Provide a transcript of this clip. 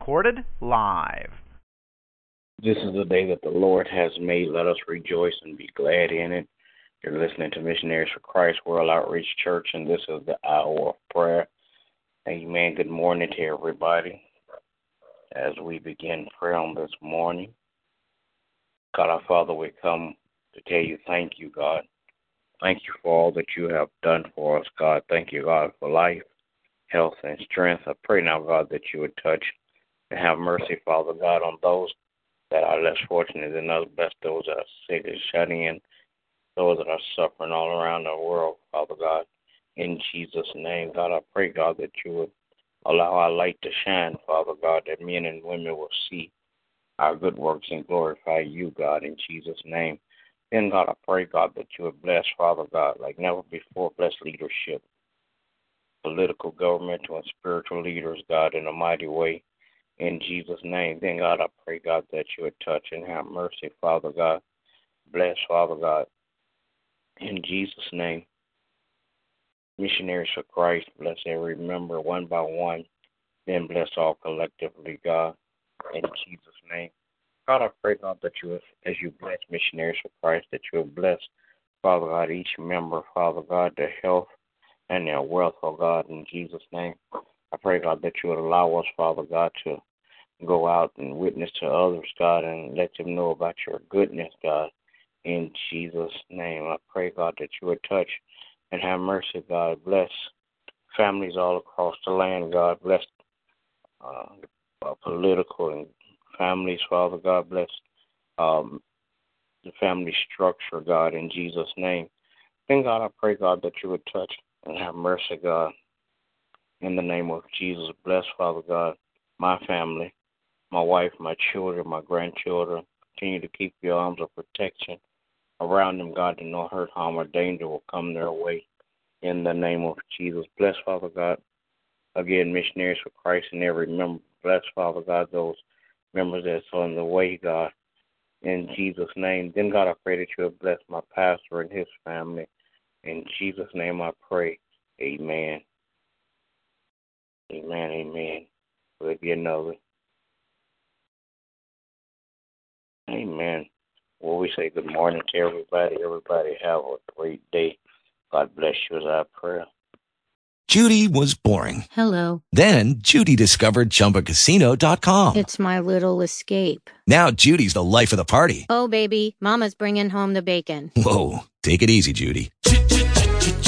Recorded live. This is the day that the Lord has made. Let us rejoice and be glad in it. You're listening to Missionaries for Christ World Outreach Church, and this is the hour of prayer. Amen. Good morning to everybody. As we begin prayer on this morning, God our Father, we come to tell you thank you, God. Thank you for all that you have done for us, God. Thank you, God, for life, health, and strength. I pray now, God, that you would touch and have mercy, Father God, on those that are less fortunate than us, bless those that are sick and shut in those that are suffering all around the world, Father God. In Jesus' name, God, I pray, God, that you would allow our light to shine, Father God, that men and women will see our good works and glorify you, God, in Jesus' name. Then, God, I pray, God, that you would bless, Father God, like never before, bless leadership, political, governmental, and spiritual leaders, God, in a mighty way. In Jesus' name. Then, God, I pray, God, that you would touch and have mercy, Father God. Bless, Father God, in Jesus' name. Missionaries for Christ, bless every member one by one. Then bless all collectively, God. In Jesus' name. God, I pray, God, that you, as you bless missionaries for Christ, that you will bless, Father God, each member, Father God, their health and their wealth, oh God, in Jesus' name. I pray, God, that you would allow us, Father God, to go out and witness to others, God, and let them know about your goodness, God in Jesus' name. I pray, God, that you would touch and have mercy, God. Bless families all across the land, God. Bless uh, political and families, Father God. Bless um, the family structure, God, in Jesus' name. Then, God, I pray, God, that you would touch and have mercy, God. In the name of Jesus, bless, Father God, my family, my wife, my children, my grandchildren. Continue to keep your arms of protection around them, God, that no hurt, harm, or danger will come their way. In the name of Jesus. Bless, Father God. Again, missionaries for Christ and every member. Bless, Father God, those members that's on the way, God. In Jesus' name. Then, God, I pray that you will bless my pastor and his family. In Jesus' name I pray. Amen. Amen. Amen. Will there be another? Amen. Well, we say good morning to everybody. Everybody have a great day. God bless you as our prayer. Judy was boring. Hello. Then Judy discovered ChumbaCasino.com. It's my little escape. Now Judy's the life of the party. Oh, baby, mama's bringing home the bacon. Whoa, take it easy, Judy.